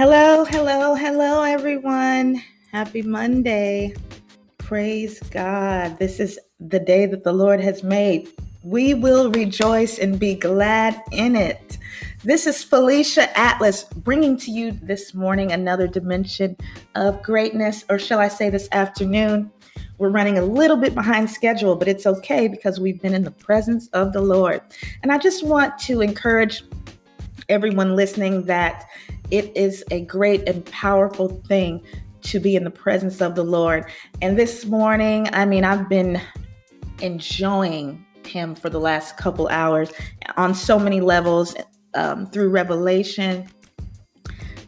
Hello, hello, hello, everyone. Happy Monday. Praise God. This is the day that the Lord has made. We will rejoice and be glad in it. This is Felicia Atlas bringing to you this morning another dimension of greatness, or shall I say this afternoon? We're running a little bit behind schedule, but it's okay because we've been in the presence of the Lord. And I just want to encourage everyone listening that it is a great and powerful thing to be in the presence of the Lord. And this morning, I mean, I've been enjoying Him for the last couple hours on so many levels um, through revelation,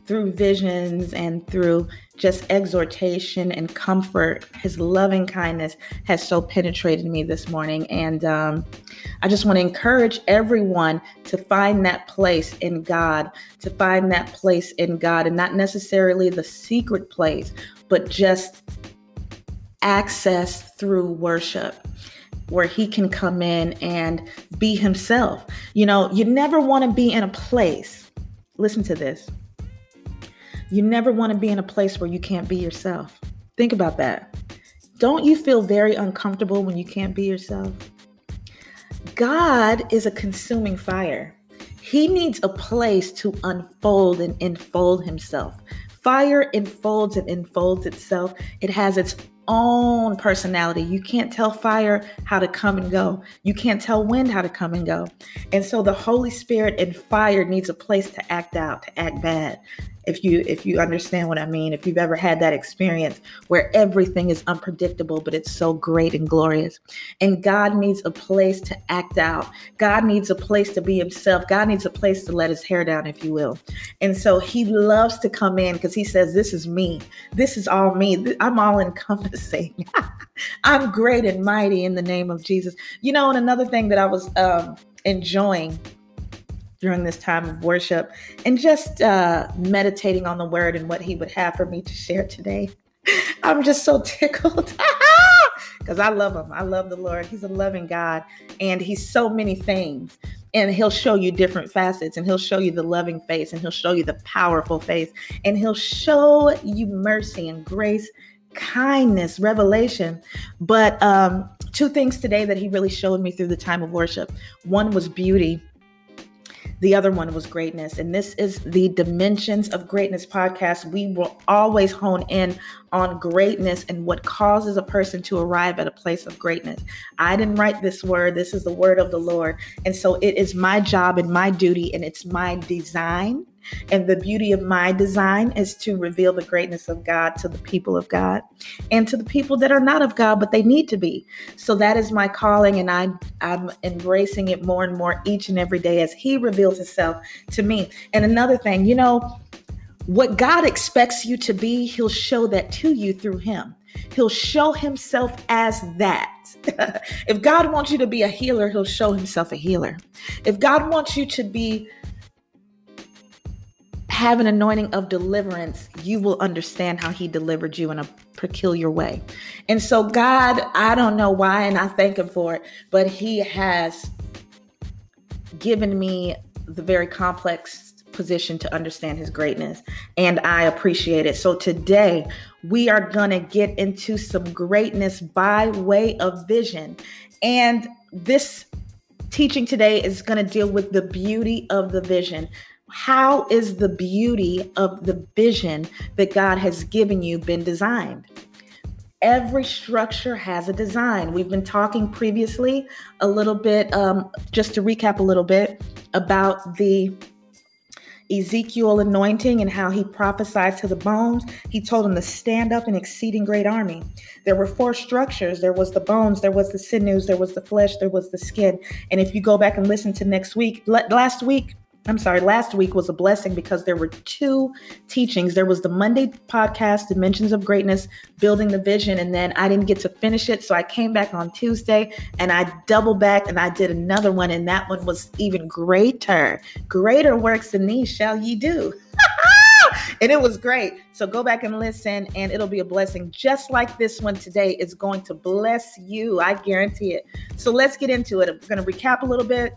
through visions, and through just exhortation and comfort. His loving kindness has so penetrated me this morning. And um, I just want to encourage everyone to find that place in God, to find that place in God, and not necessarily the secret place, but just access through worship where he can come in and be himself. You know, you never want to be in a place, listen to this you never want to be in a place where you can't be yourself. Think about that. Don't you feel very uncomfortable when you can't be yourself? God is a consuming fire. He needs a place to unfold and enfold himself. Fire enfolds and enfolds itself. It has its own personality. You can't tell fire how to come and go. You can't tell wind how to come and go. And so the Holy Spirit and fire needs a place to act out, to act bad if you if you understand what i mean if you've ever had that experience where everything is unpredictable but it's so great and glorious. And god needs a place to act out. God needs a place to be himself. God needs a place to let his hair down if you will. And so he loves to come in because he says this is me. This is all me. I'm all encompassing. I'm great and mighty in the name of jesus. You know and another thing that i was um enjoying during this time of worship and just uh, meditating on the word and what he would have for me to share today. I'm just so tickled because I love him. I love the Lord. He's a loving God and he's so many things. And he'll show you different facets and he'll show you the loving face and he'll show you the powerful face and he'll show you mercy and grace, kindness, revelation. But um, two things today that he really showed me through the time of worship one was beauty the other one was greatness. And this is the Dimensions of Greatness podcast. We will always hone in on greatness and what causes a person to arrive at a place of greatness. I didn't write this word, this is the word of the Lord. And so it is my job and my duty, and it's my design and the beauty of my design is to reveal the greatness of God to the people of God and to the people that are not of God, but they need to be. So that is my calling, and I, I'm embracing it more and more each and every day as He reveals Himself to me. And another thing, you know, what God expects you to be, He'll show that to you through Him. He'll show Himself as that. if God wants you to be a healer, He'll show Himself a healer. If God wants you to be have an anointing of deliverance, you will understand how he delivered you in a peculiar way. And so, God, I don't know why, and I thank him for it, but he has given me the very complex position to understand his greatness, and I appreciate it. So, today we are going to get into some greatness by way of vision. And this teaching today is going to deal with the beauty of the vision how is the beauty of the vision that God has given you been designed? Every structure has a design. We've been talking previously a little bit, um, just to recap a little bit, about the Ezekiel anointing and how he prophesied to the bones. He told them to stand up an exceeding great army. There were four structures there was the bones, there was the sinews, there was the flesh, there was the skin. And if you go back and listen to next week, last week, I'm sorry, last week was a blessing because there were two teachings. There was the Monday podcast, Dimensions of Greatness, Building the Vision, and then I didn't get to finish it. So I came back on Tuesday and I doubled back and I did another one, and that one was even greater. Greater works than these shall ye do. and it was great. So go back and listen, and it'll be a blessing. Just like this one today is going to bless you. I guarantee it. So let's get into it. I'm going to recap a little bit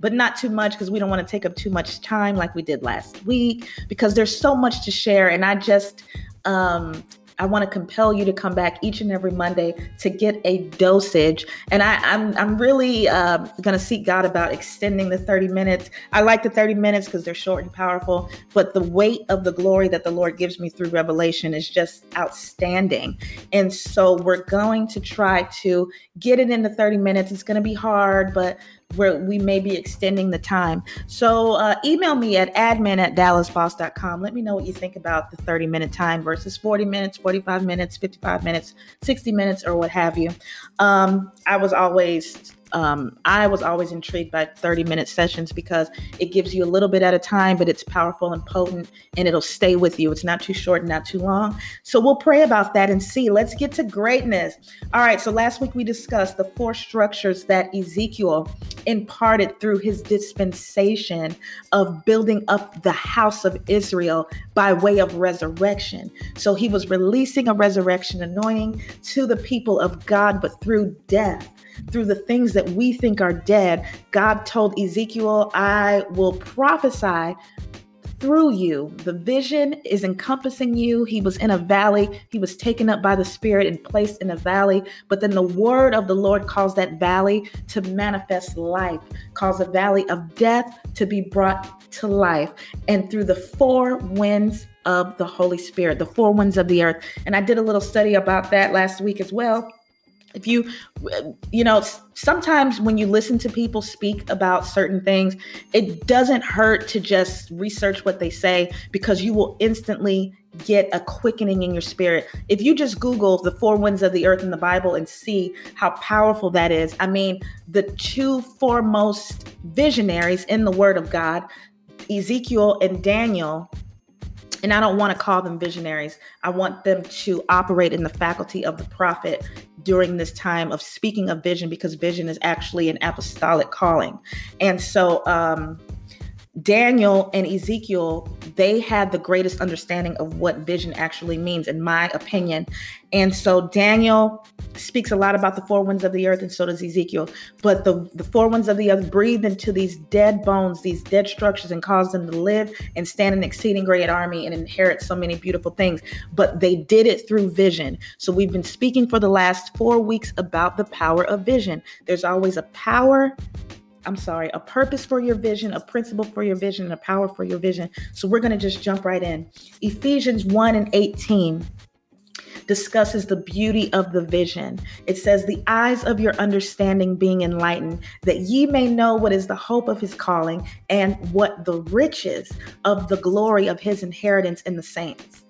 but not too much because we don't want to take up too much time like we did last week because there's so much to share. And I just, um, I want to compel you to come back each and every Monday to get a dosage. And I, am I'm, I'm really uh, going to seek God about extending the 30 minutes. I like the 30 minutes because they're short and powerful, but the weight of the glory that the Lord gives me through revelation is just outstanding. And so we're going to try to get it into 30 minutes. It's going to be hard, but where we may be extending the time. So uh, email me at admin at dallasboss.com. Let me know what you think about the 30 minute time versus 40 minutes, 45 minutes, 55 minutes, 60 minutes, or what have you. Um, I was always um, I was always intrigued by 30 minute sessions because it gives you a little bit at a time, but it's powerful and potent and it'll stay with you. It's not too short and not too long. So we'll pray about that and see. Let's get to greatness. All right. So last week we discussed the four structures that Ezekiel imparted through his dispensation of building up the house of Israel by way of resurrection. So he was releasing a resurrection anointing to the people of God, but through death through the things that we think are dead. God told Ezekiel, I will prophesy through you. The vision is encompassing you. He was in a valley. He was taken up by the Spirit and placed in a valley. But then the word of the Lord calls that valley to manifest life, calls a valley of death to be brought to life. And through the four winds of the Holy Spirit, the four winds of the earth. And I did a little study about that last week as well if you you know sometimes when you listen to people speak about certain things it doesn't hurt to just research what they say because you will instantly get a quickening in your spirit. If you just google the four winds of the earth in the bible and see how powerful that is i mean the two foremost visionaries in the word of god ezekiel and daniel and I don't want to call them visionaries. I want them to operate in the faculty of the prophet during this time of speaking of vision because vision is actually an apostolic calling. And so, um, Daniel and Ezekiel, they had the greatest understanding of what vision actually means, in my opinion. And so Daniel speaks a lot about the four winds of the earth, and so does Ezekiel. But the, the four winds of the earth breathed into these dead bones, these dead structures, and caused them to live and stand an exceeding great army and inherit so many beautiful things. But they did it through vision. So we've been speaking for the last four weeks about the power of vision. There's always a power I'm sorry, a purpose for your vision, a principle for your vision, and a power for your vision. So we're going to just jump right in. Ephesians 1 and 18 discusses the beauty of the vision. It says, The eyes of your understanding being enlightened, that ye may know what is the hope of his calling and what the riches of the glory of his inheritance in the saints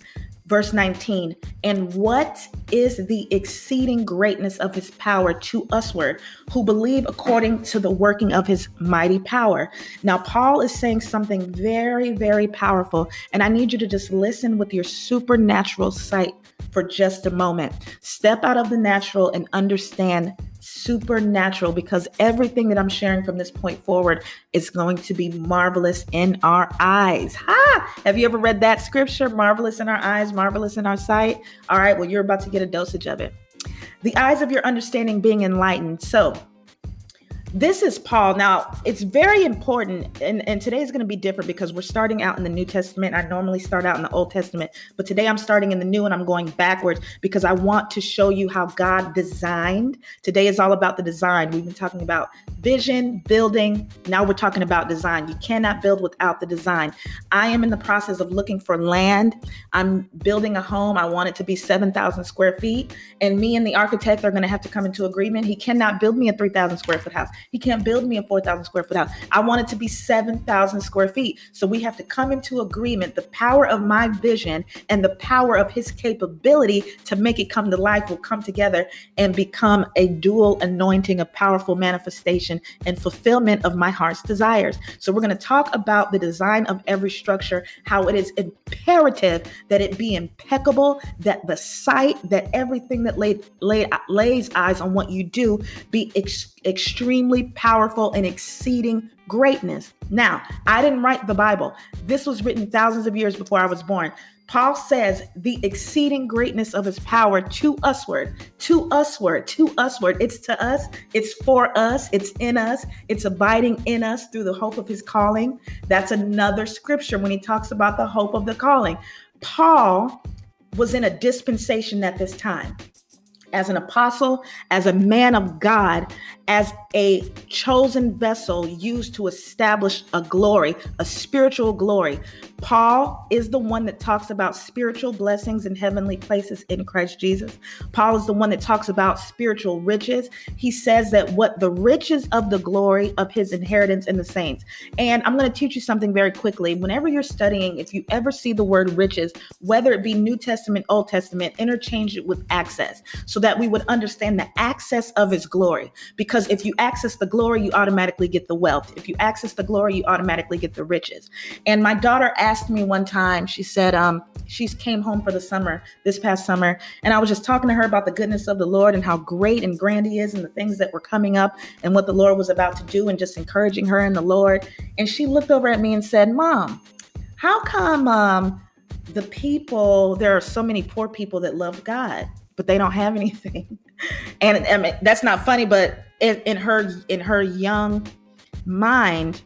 Verse 19, and what is the exceeding greatness of his power to usward who believe according to the working of his mighty power? Now, Paul is saying something very, very powerful, and I need you to just listen with your supernatural sight for just a moment. Step out of the natural and understand supernatural because everything that I'm sharing from this point forward is going to be marvelous in our eyes. Ha! Have you ever read that scripture? Marvelous in our eyes, marvelous in our sight. All right, well, you're about to get a dosage of it. The eyes of your understanding being enlightened. So, this is Paul. Now, it's very important, and, and today is going to be different because we're starting out in the New Testament. I normally start out in the Old Testament, but today I'm starting in the New and I'm going backwards because I want to show you how God designed. Today is all about the design. We've been talking about vision, building. Now we're talking about design. You cannot build without the design. I am in the process of looking for land. I'm building a home. I want it to be 7,000 square feet, and me and the architect are going to have to come into agreement. He cannot build me a 3,000 square foot house. He can't build me a 4,000 square foot house. I want it to be 7,000 square feet. So we have to come into agreement. The power of my vision and the power of his capability to make it come to life will come together and become a dual anointing, a powerful manifestation and fulfillment of my heart's desires. So we're going to talk about the design of every structure, how it is imperative that it be impeccable, that the sight, that everything that lays eyes on what you do be ex- extremely powerful and exceeding greatness. Now, I didn't write the Bible. This was written thousands of years before I was born. Paul says the exceeding greatness of his power to usward, to usward, to usward. It's to us, it's for us, it's in us, it's abiding in us through the hope of his calling. That's another scripture when he talks about the hope of the calling. Paul was in a dispensation at this time as an apostle, as a man of God, as a chosen vessel used to establish a glory, a spiritual glory. Paul is the one that talks about spiritual blessings in heavenly places in Christ Jesus. Paul is the one that talks about spiritual riches. He says that what the riches of the glory of his inheritance in the saints. And I'm going to teach you something very quickly. Whenever you're studying, if you ever see the word riches, whether it be New Testament, Old Testament, interchange it with access so that we would understand the access of his glory. Because because if you access the glory, you automatically get the wealth. If you access the glory, you automatically get the riches. And my daughter asked me one time, she said, um, she came home for the summer, this past summer, and I was just talking to her about the goodness of the Lord and how great and grand He is and the things that were coming up and what the Lord was about to do and just encouraging her in the Lord. And she looked over at me and said, Mom, how come um, the people, there are so many poor people that love God, but they don't have anything? and that's not funny, but in, in her in her young mind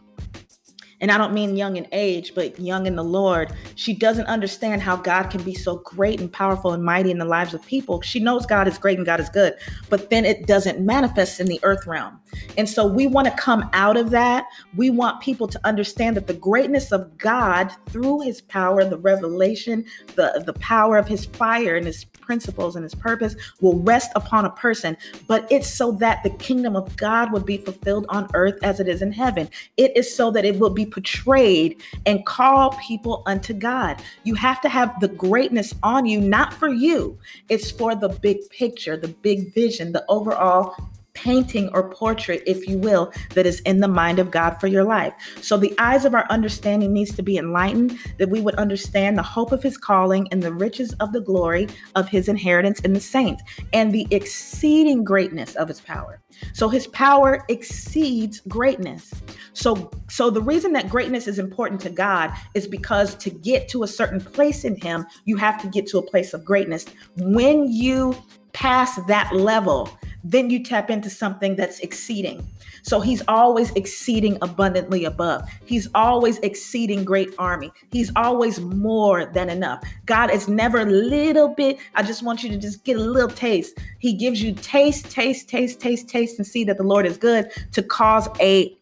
and I don't mean young in age, but young in the Lord, she doesn't understand how God can be so great and powerful and mighty in the lives of people. She knows God is great and God is good, but then it doesn't manifest in the earth realm. And so we want to come out of that. We want people to understand that the greatness of God through his power, the revelation, the, the power of his fire and his principles and his purpose will rest upon a person, but it's so that the kingdom of God would be fulfilled on earth as it is in heaven. It is so that it will be portrayed and call people unto God. You have to have the greatness on you, not for you. It's for the big picture, the big vision, the overall painting or portrait, if you will, that is in the mind of God for your life. So the eyes of our understanding needs to be enlightened, that we would understand the hope of his calling and the riches of the glory of his inheritance in the saints and the exceeding greatness of his power. So his power exceeds greatness. So so the reason that greatness is important to God is because to get to a certain place in him, you have to get to a place of greatness. When you pass that level, then you tap into something that's exceeding. So he's always exceeding abundantly above. He's always exceeding great army. He's always more than enough. God is never a little bit. I just want you to just get a little taste. He gives you taste, taste, taste, taste, taste, and see that the Lord is good to cause a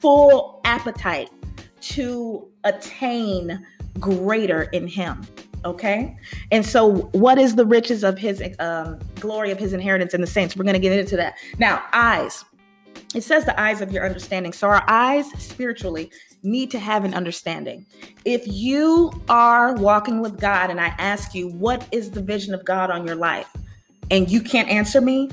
full appetite to attain greater in him okay? And so what is the riches of his um, glory of his inheritance in the saints? We're going to get into that. Now eyes. It says the eyes of your understanding. So our eyes spiritually need to have an understanding. If you are walking with god and i ask you what is the vision of god on your life? And you can't answer me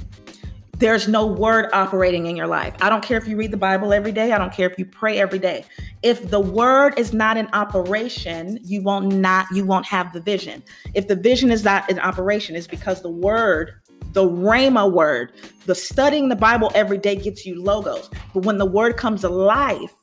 there's no word operating in your life. I don't care if you read the Bible every day. I don't care if you pray every day. If the word is not in operation, you won't not you won't have the vision. If the vision is not in operation, is because the word the Rhema word, the studying the Bible every day gets you logos. But when the word comes alive,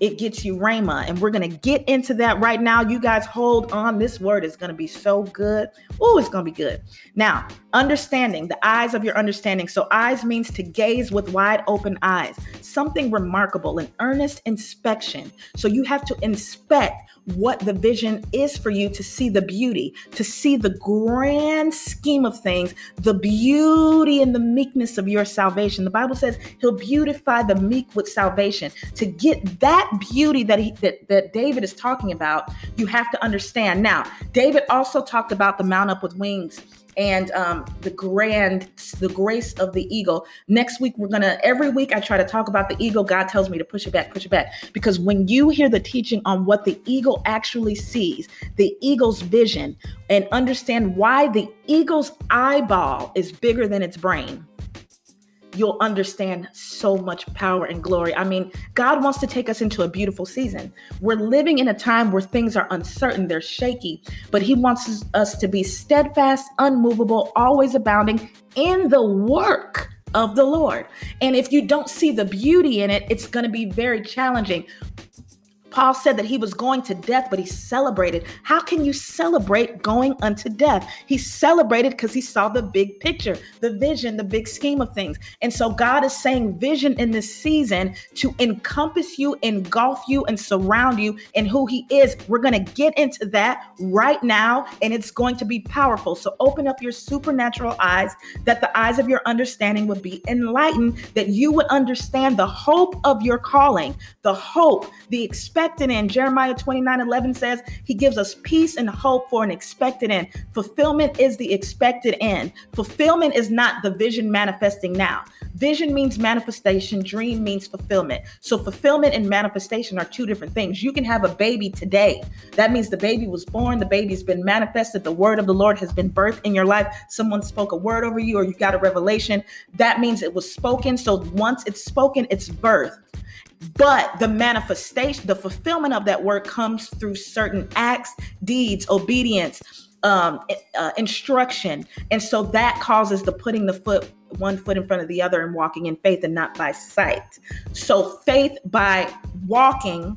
it gets you Rhema. And we're going to get into that right now. You guys hold on. This word is going to be so good. Oh, it's going to be good. Now, understanding the eyes of your understanding. So, eyes means to gaze with wide open eyes, something remarkable, an earnest inspection. So, you have to inspect what the vision is for you to see the beauty, to see the grand scheme of things, the beauty and the meekness of your salvation. The Bible says he'll beautify the meek with salvation. To get that beauty that he that, that David is talking about, you have to understand. Now, David also talked about the mount up with wings and um, the grand, the grace of the eagle. Next week, we're gonna, every week I try to talk about the eagle. God tells me to push it back, push it back. Because when you hear the teaching on what the eagle actually sees, the eagle's vision, and understand why the eagle's eyeball is bigger than its brain you'll understand so much power and glory. I mean, God wants to take us into a beautiful season. We're living in a time where things are uncertain, they're shaky, but He wants us to be steadfast, unmovable, always abounding in the work of the Lord. And if you don't see the beauty in it, it's going to be very challenging. Paul said that he was going to death, but he celebrated. How can you celebrate going unto death? He celebrated because he saw the big picture, the vision, the big scheme of things. And so God is saying vision in this season to encompass you, engulf you, and surround you in who he is. We're going to get into that right now, and it's going to be powerful. So open up your supernatural eyes that the eyes of your understanding would be enlightened, that you would understand the hope of your calling, the hope, the expectation expected end. Jeremiah 29 11 says he gives us peace and hope for an expected end. Fulfillment is the expected end. Fulfillment is not the vision manifesting now. Vision means manifestation, dream means fulfillment. So, fulfillment and manifestation are two different things. You can have a baby today. That means the baby was born, the baby's been manifested, the word of the Lord has been birthed in your life. Someone spoke a word over you, or you got a revelation. That means it was spoken. So, once it's spoken, it's birthed. But the manifestation, the fulfillment of that word comes through certain acts, deeds, obedience, um, uh, instruction. And so that causes the putting the foot, one foot in front of the other and walking in faith and not by sight. So faith by walking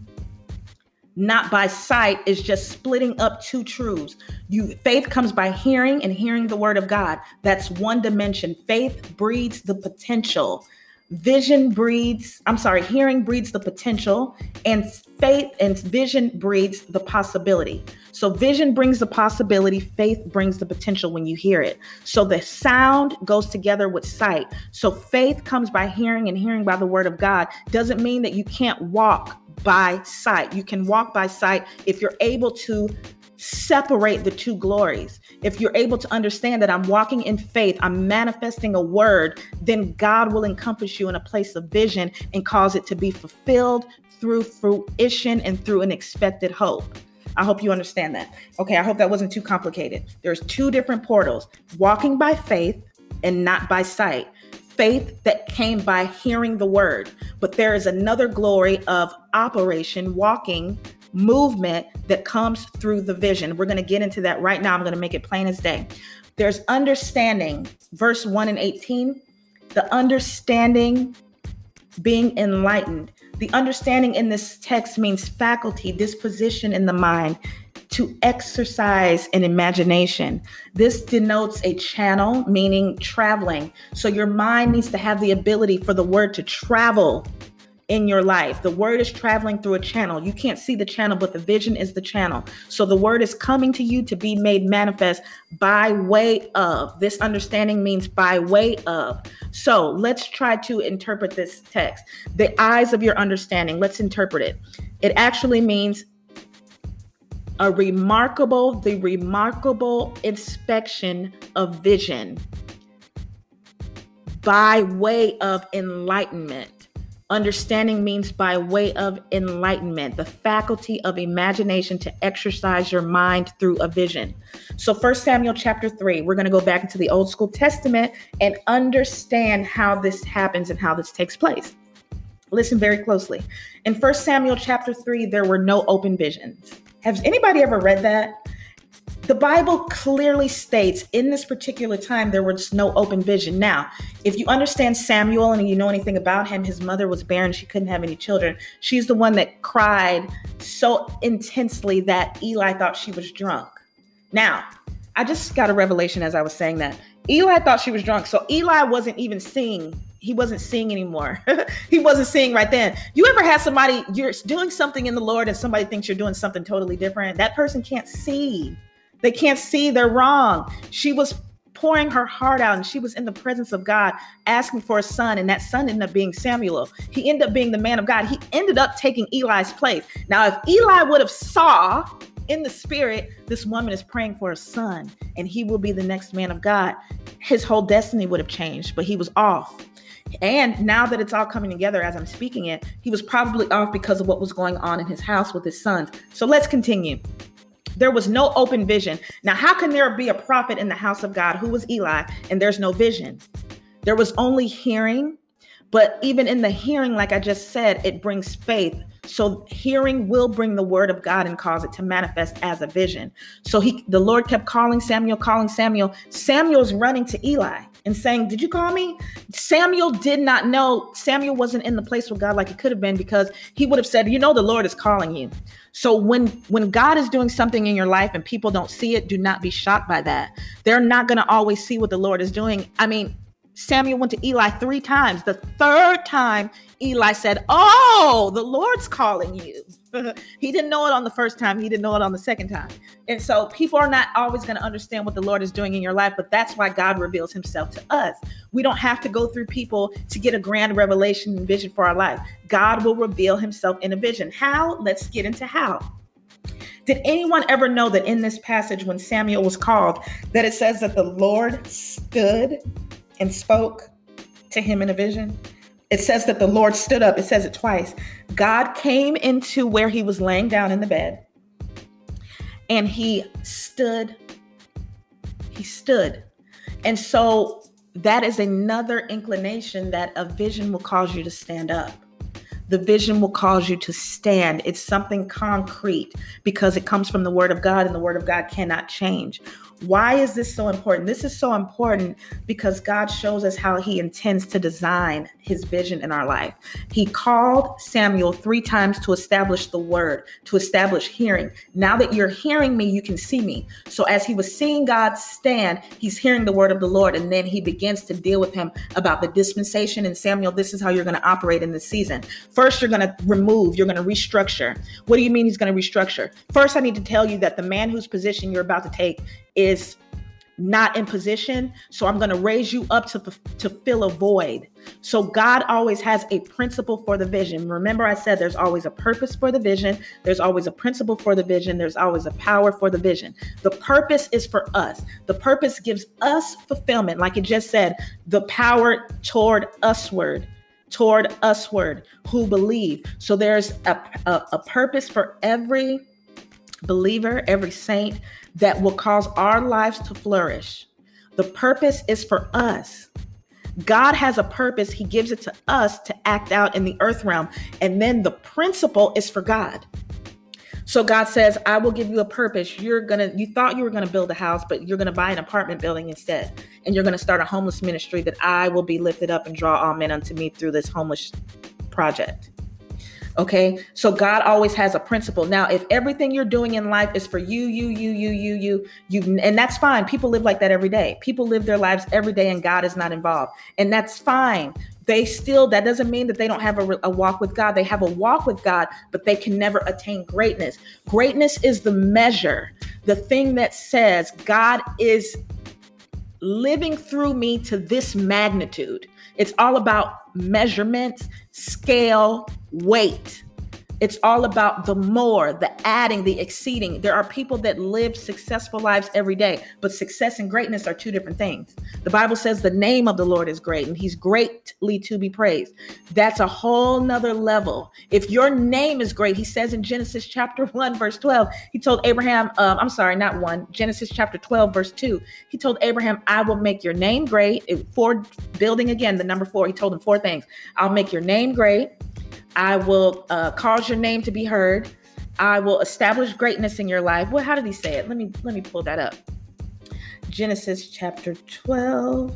not by sight is just splitting up two truths. You faith comes by hearing and hearing the word of God. That's one dimension. Faith breeds the potential. Vision breeds, I'm sorry, hearing breeds the potential, and faith and vision breeds the possibility. So, vision brings the possibility, faith brings the potential when you hear it. So, the sound goes together with sight. So, faith comes by hearing, and hearing by the word of God doesn't mean that you can't walk by sight. You can walk by sight if you're able to separate the two glories. If you're able to understand that I'm walking in faith, I'm manifesting a word, then God will encompass you in a place of vision and cause it to be fulfilled through fruition and through an expected hope. I hope you understand that. Okay, I hope that wasn't too complicated. There's two different portals walking by faith and not by sight. Faith that came by hearing the word, but there is another glory of operation, walking movement that comes through the vision. We're going to get into that right now. I'm going to make it plain as day. There's understanding, verse 1 and 18, the understanding being enlightened. The understanding in this text means faculty, disposition in the mind to exercise an imagination. This denotes a channel, meaning traveling. So your mind needs to have the ability for the word to travel in your life. The word is traveling through a channel. You can't see the channel, but the vision is the channel. So the word is coming to you to be made manifest by way of. This understanding means by way of. So let's try to interpret this text. The eyes of your understanding, let's interpret it. It actually means a remarkable, the remarkable inspection of vision by way of enlightenment. Understanding means by way of enlightenment, the faculty of imagination to exercise your mind through a vision. So, First Samuel chapter 3, we're going to go back into the Old School Testament and understand how this happens and how this takes place. Listen very closely. In First Samuel chapter 3, there were no open visions. Has anybody ever read that? The Bible clearly states in this particular time there was no open vision. Now, if you understand Samuel and you know anything about him, his mother was barren, she couldn't have any children. She's the one that cried so intensely that Eli thought she was drunk. Now, I just got a revelation as I was saying that. Eli thought she was drunk. So Eli wasn't even seeing he wasn't seeing anymore. he wasn't seeing right then. You ever had somebody, you're doing something in the Lord and somebody thinks you're doing something totally different? That person can't see. They can't see they're wrong. She was pouring her heart out and she was in the presence of God asking for a son and that son ended up being Samuel. He ended up being the man of God. He ended up taking Eli's place. Now if Eli would have saw in the spirit this woman is praying for a son and he will be the next man of God, his whole destiny would have changed, but he was off. And now that it's all coming together as I'm speaking it, he was probably off because of what was going on in his house with his sons. So let's continue. There was no open vision. Now, how can there be a prophet in the house of God who was Eli and there's no vision? There was only hearing, but even in the hearing, like I just said, it brings faith. So hearing will bring the word of God and cause it to manifest as a vision. So he the Lord kept calling Samuel, calling Samuel. Samuel's running to Eli. and saying, Did you call me? Samuel did not know. Samuel wasn't in the place with God like he could have been because he would have said, You know, the Lord is calling you. So when when God is doing something in your life and people don't see it, do not be shocked by that. They're not going to always see what the Lord is doing. I mean, Samuel went to Eli three times. The third time, Eli said, Oh, the Lord's calling you. he didn't know it on the first time, he didn't know it on the second time. And so people are not always going to understand what the Lord is doing in your life, but that's why God reveals himself to us. We don't have to go through people to get a grand revelation and vision for our life. God will reveal himself in a vision. How? Let's get into how. Did anyone ever know that in this passage, when Samuel was called, that it says that the Lord stood and spoke to him in a vision? It says that the Lord stood up. It says it twice. God came into where he was laying down in the bed and he stood. He stood. And so that is another inclination that a vision will cause you to stand up. The vision will cause you to stand. It's something concrete because it comes from the Word of God, and the Word of God cannot change. Why is this so important? This is so important because God shows us how He intends to design His vision in our life. He called Samuel three times to establish the word, to establish hearing. Now that you're hearing me, you can see me. So as he was seeing God stand, he's hearing the word of the Lord, and then he begins to deal with him about the dispensation. And Samuel, this is how you're going to operate in this season. First, you're going to remove, you're going to restructure. What do you mean he's going to restructure? First, I need to tell you that the man whose position you're about to take is not in position. So I'm going to raise you up to, to fill a void. So God always has a principle for the vision. Remember, I said there's always a purpose for the vision, there's always a principle for the vision, there's always a power for the vision. The purpose is for us. The purpose gives us fulfillment, like it just said, the power toward usward toward usward who believe. So there's a, a, a purpose for every believer, every saint that will cause our lives to flourish. The purpose is for us. God has a purpose. He gives it to us to act out in the earth realm. And then the principle is for God. So God says, I will give you a purpose. You're to, you thought you were to build a house, but you're to buy an apartment building instead. And you're to start a homeless ministry that I will be lifted up and draw all men unto me through this homeless project. Okay. So God always has a principle. Now, if everything you're doing in life is for you, you, you, you, you, you, you, and that's fine. People live like that every day. People live their lives every day and God is not involved. And that's fine. They still, that doesn't mean that they don't have a, a walk with God. They have a walk with God, but they can never attain greatness. Greatness is the measure, the thing that says God is living through me to this magnitude. It's all about measurements, scale, weight. It's all about the more, the adding, the exceeding. There are people that live successful lives every day, but success and greatness are two different things. The Bible says the name of the Lord is great and he's greatly to be praised. That's a whole nother level. If your name is great, he says in Genesis chapter 1, verse 12, he told Abraham, um, I'm sorry, not 1, Genesis chapter 12, verse 2, he told Abraham, I will make your name great. For building again, the number four, he told him four things. I'll make your name great. I will uh, cause your name to be heard. I will establish greatness in your life. Well, how did he say it? Let me let me pull that up. Genesis chapter 12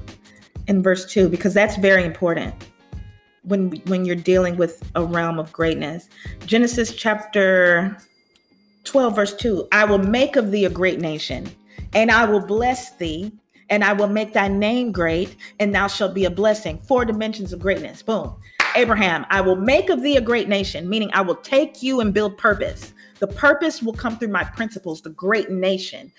and verse 2 because that's very important when when you're dealing with a realm of greatness. Genesis chapter 12 verse 2. I will make of thee a great nation, and I will bless thee, and I will make thy name great, and thou shalt be a blessing. Four dimensions of greatness. Boom. Abraham, I will make of thee a great nation, meaning I will take you and build purpose. The purpose will come through my principles, the great nation.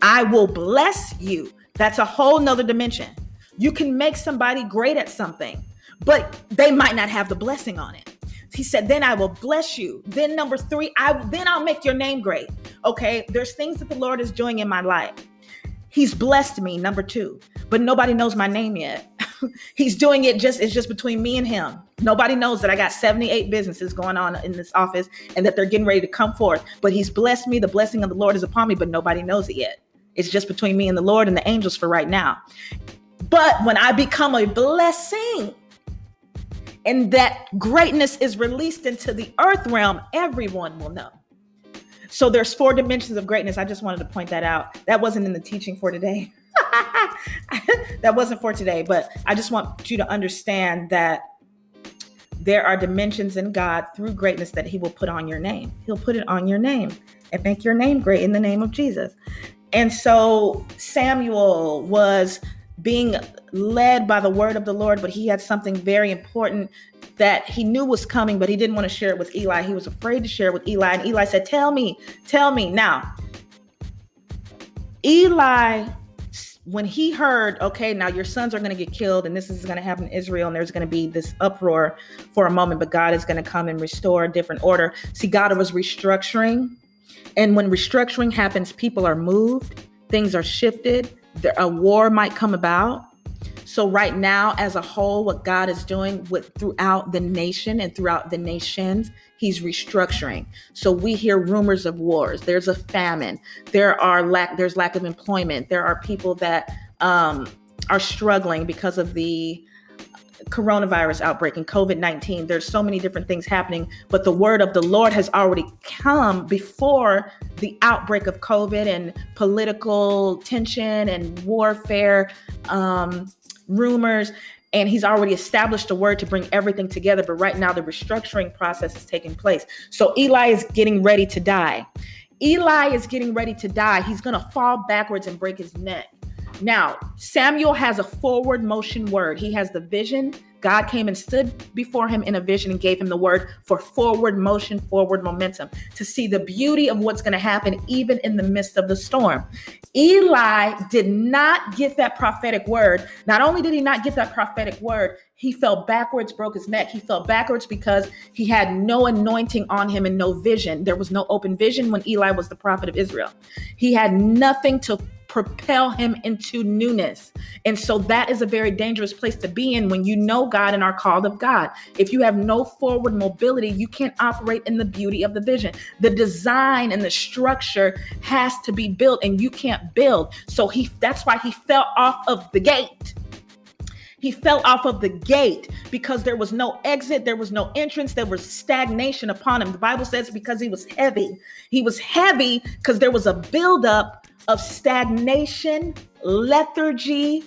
I will bless you. That's a whole nother dimension. You can make somebody great at something, but they might not have the blessing on it. He said, then I will bless you. Then number three, I then I'll make your name great. Okay. There's things that the Lord is doing in my life. He's blessed me, number two, but nobody knows my name yet. he's doing it just it's just between me and him. Nobody knows that I got 78 businesses going on in this office and that they're getting ready to come forth. But he's blessed me. The blessing of the Lord is upon me, but nobody knows it yet. It's just between me and the Lord and the angels for right now. But when I become a blessing, and that greatness is released into the earth realm, everyone will know. So there's four dimensions of greatness. I just wanted to point that out. That wasn't in the teaching for today. that wasn't for today, but I just want you to understand that there are dimensions in God through greatness that He will put on your name. He'll put it on your name and make your name great in the name of Jesus. And so Samuel was being led by the word of the Lord, but he had something very important that he knew was coming, but he didn't want to share it with Eli. He was afraid to share it with Eli. And Eli said, Tell me, tell me. Now, Eli, when he heard, okay, now your sons are going to get killed and this is going to happen in Israel and there's going to be this uproar for a moment, but God is going to come and restore a different order. See, God was restructuring. And when restructuring happens, people are moved, things are shifted, a war might come about. So right now, as a whole, what God is doing with throughout the nation and throughout the nations, He's restructuring. So we hear rumors of wars. There's a famine. There are lack. There's lack of employment. There are people that um, are struggling because of the coronavirus outbreak and COVID 19. There's so many different things happening, but the word of the Lord has already come before the outbreak of COVID and political tension and warfare, um, rumors. And he's already established a word to bring everything together. But right now, the restructuring process is taking place. So Eli is getting ready to die. Eli is getting ready to die. He's going to fall backwards and break his neck. Now, Samuel has a forward motion word. He has the vision. God came and stood before him in a vision and gave him the word for forward motion, forward momentum, to see the beauty of what's going to happen even in the midst of the storm. Eli did not get that prophetic word. Not only did he not get that prophetic word, he fell backwards, broke his neck. He fell backwards because he had no anointing on him and no vision. There was no open vision when Eli was the prophet of Israel. He had nothing to propel him into newness. And so that is a very dangerous place to be in when you know God and are called of God. If you have no forward mobility, you can't operate in the beauty of the vision. The design and the structure has to be built and you can't build. So he that's why he fell off of the gate. He fell off of the gate because there was no exit, there was no entrance, there was stagnation upon him. The Bible says because he was heavy. He was heavy because there was a buildup of stagnation, lethargy,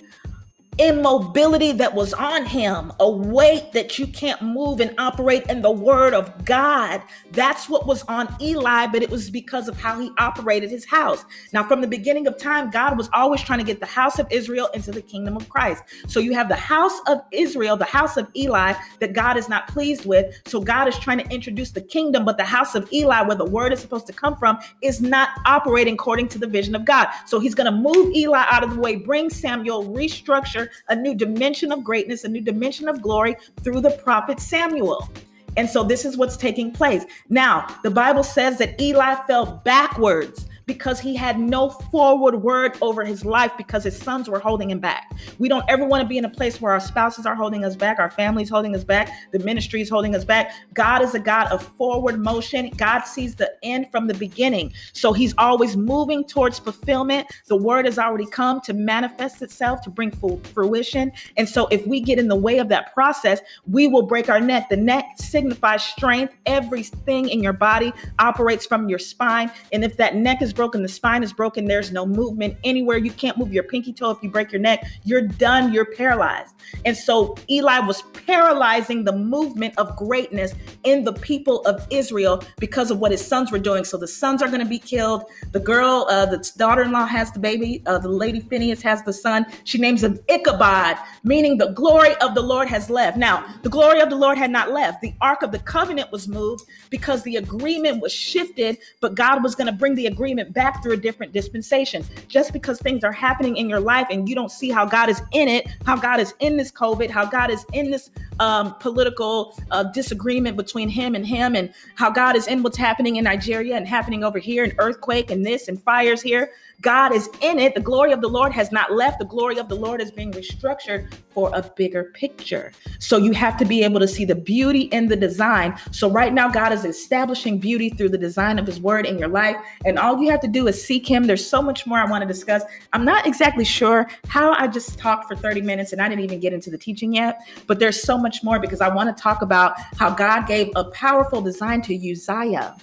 immobility that was on him, a weight that you can't move and operate in the word of God. That's what was on Eli, but it was because of how he operated his house. Now, from the beginning of time, God was always trying to get the house of Israel into the kingdom of Christ. So you have the house of Israel, the house of Eli that God is not pleased with. So God is trying to introduce the kingdom, but the house of Eli, where the word is supposed to come from, is not operating according to the vision of God. So he's going to move Eli out of the way, bring Samuel, restructure a new dimension of greatness, a new dimension of glory through the prophet Samuel. And so this is what's taking place. Now, the Bible says that Eli fell backwards because he had no forward word over his life because his sons were holding him back. We don't ever want to be in a place where our spouses are holding us back, our families holding us back, the ministry is holding us back. God is a God of forward motion. God sees the end from the beginning. So he's always moving towards fulfillment. The word has already come to manifest itself, to bring full fruition. And so if we get in the way of that process, we will break our neck. The neck signifies strength. Everything in your body operates from your spine. And if that neck is broken, the spine is broken, there's no movement anywhere. You can't move your pinky toe if you break your neck. You're done, you're paralyzed. And so Eli was paralyzing the movement of greatness in the people of Israel because of what his sons were doing. So the sons are going to be killed. The girl, uh, the daughter in law has the baby. Uh, the lady Phineas has the son. She names him Ichabod, meaning the glory of the Lord has left. Now, the glory of the Lord had not left. The Ark of the Covenant was moved because the agreement was shifted, but God was going to bring the back through a different dispensation. Just because things are happening in your life and you don't see how God is in it, how God is in this COVID, how God is in this um, political uh, disagreement between him and him, and how God is in what's happening in Nigeria and happening over here, and earthquake and this and fires here. God is in it. The glory of the Lord has not left. The glory of the Lord is being restructured for a bigger picture. So you have to be able to see the beauty in the design. So right now, God is establishing beauty through the design of His word in your life. And all you have to do is seek Him. There's so much more I want to discuss. I'm not exactly sure how I just talked for 30 minutes and I didn't even get into the teaching yet, but there's so much more because I want to talk about how God gave a powerful design to Uzziah.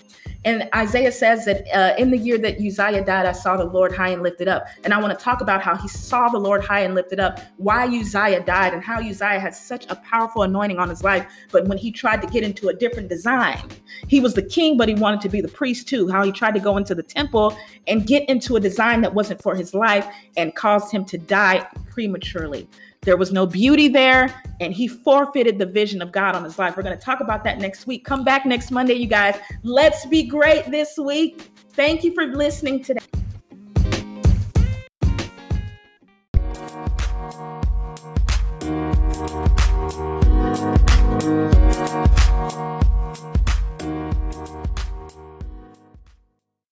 And Isaiah says that uh, in the year that Uzziah died, I saw the Lord high and lifted up. And I want to talk about how he saw the Lord high and lifted up, why Uzziah died, and how Uzziah had such a powerful anointing on his life. But when he tried to get into a different design, he was the king, but he wanted to be the priest too. How he tried to go into the temple and get into a design that wasn't for his life and caused him to die prematurely. There was no beauty there, and he forfeited the vision of God on his life. We're going to talk about that next week. Come back next Monday, you guys. Let's be great this week. Thank you for listening today.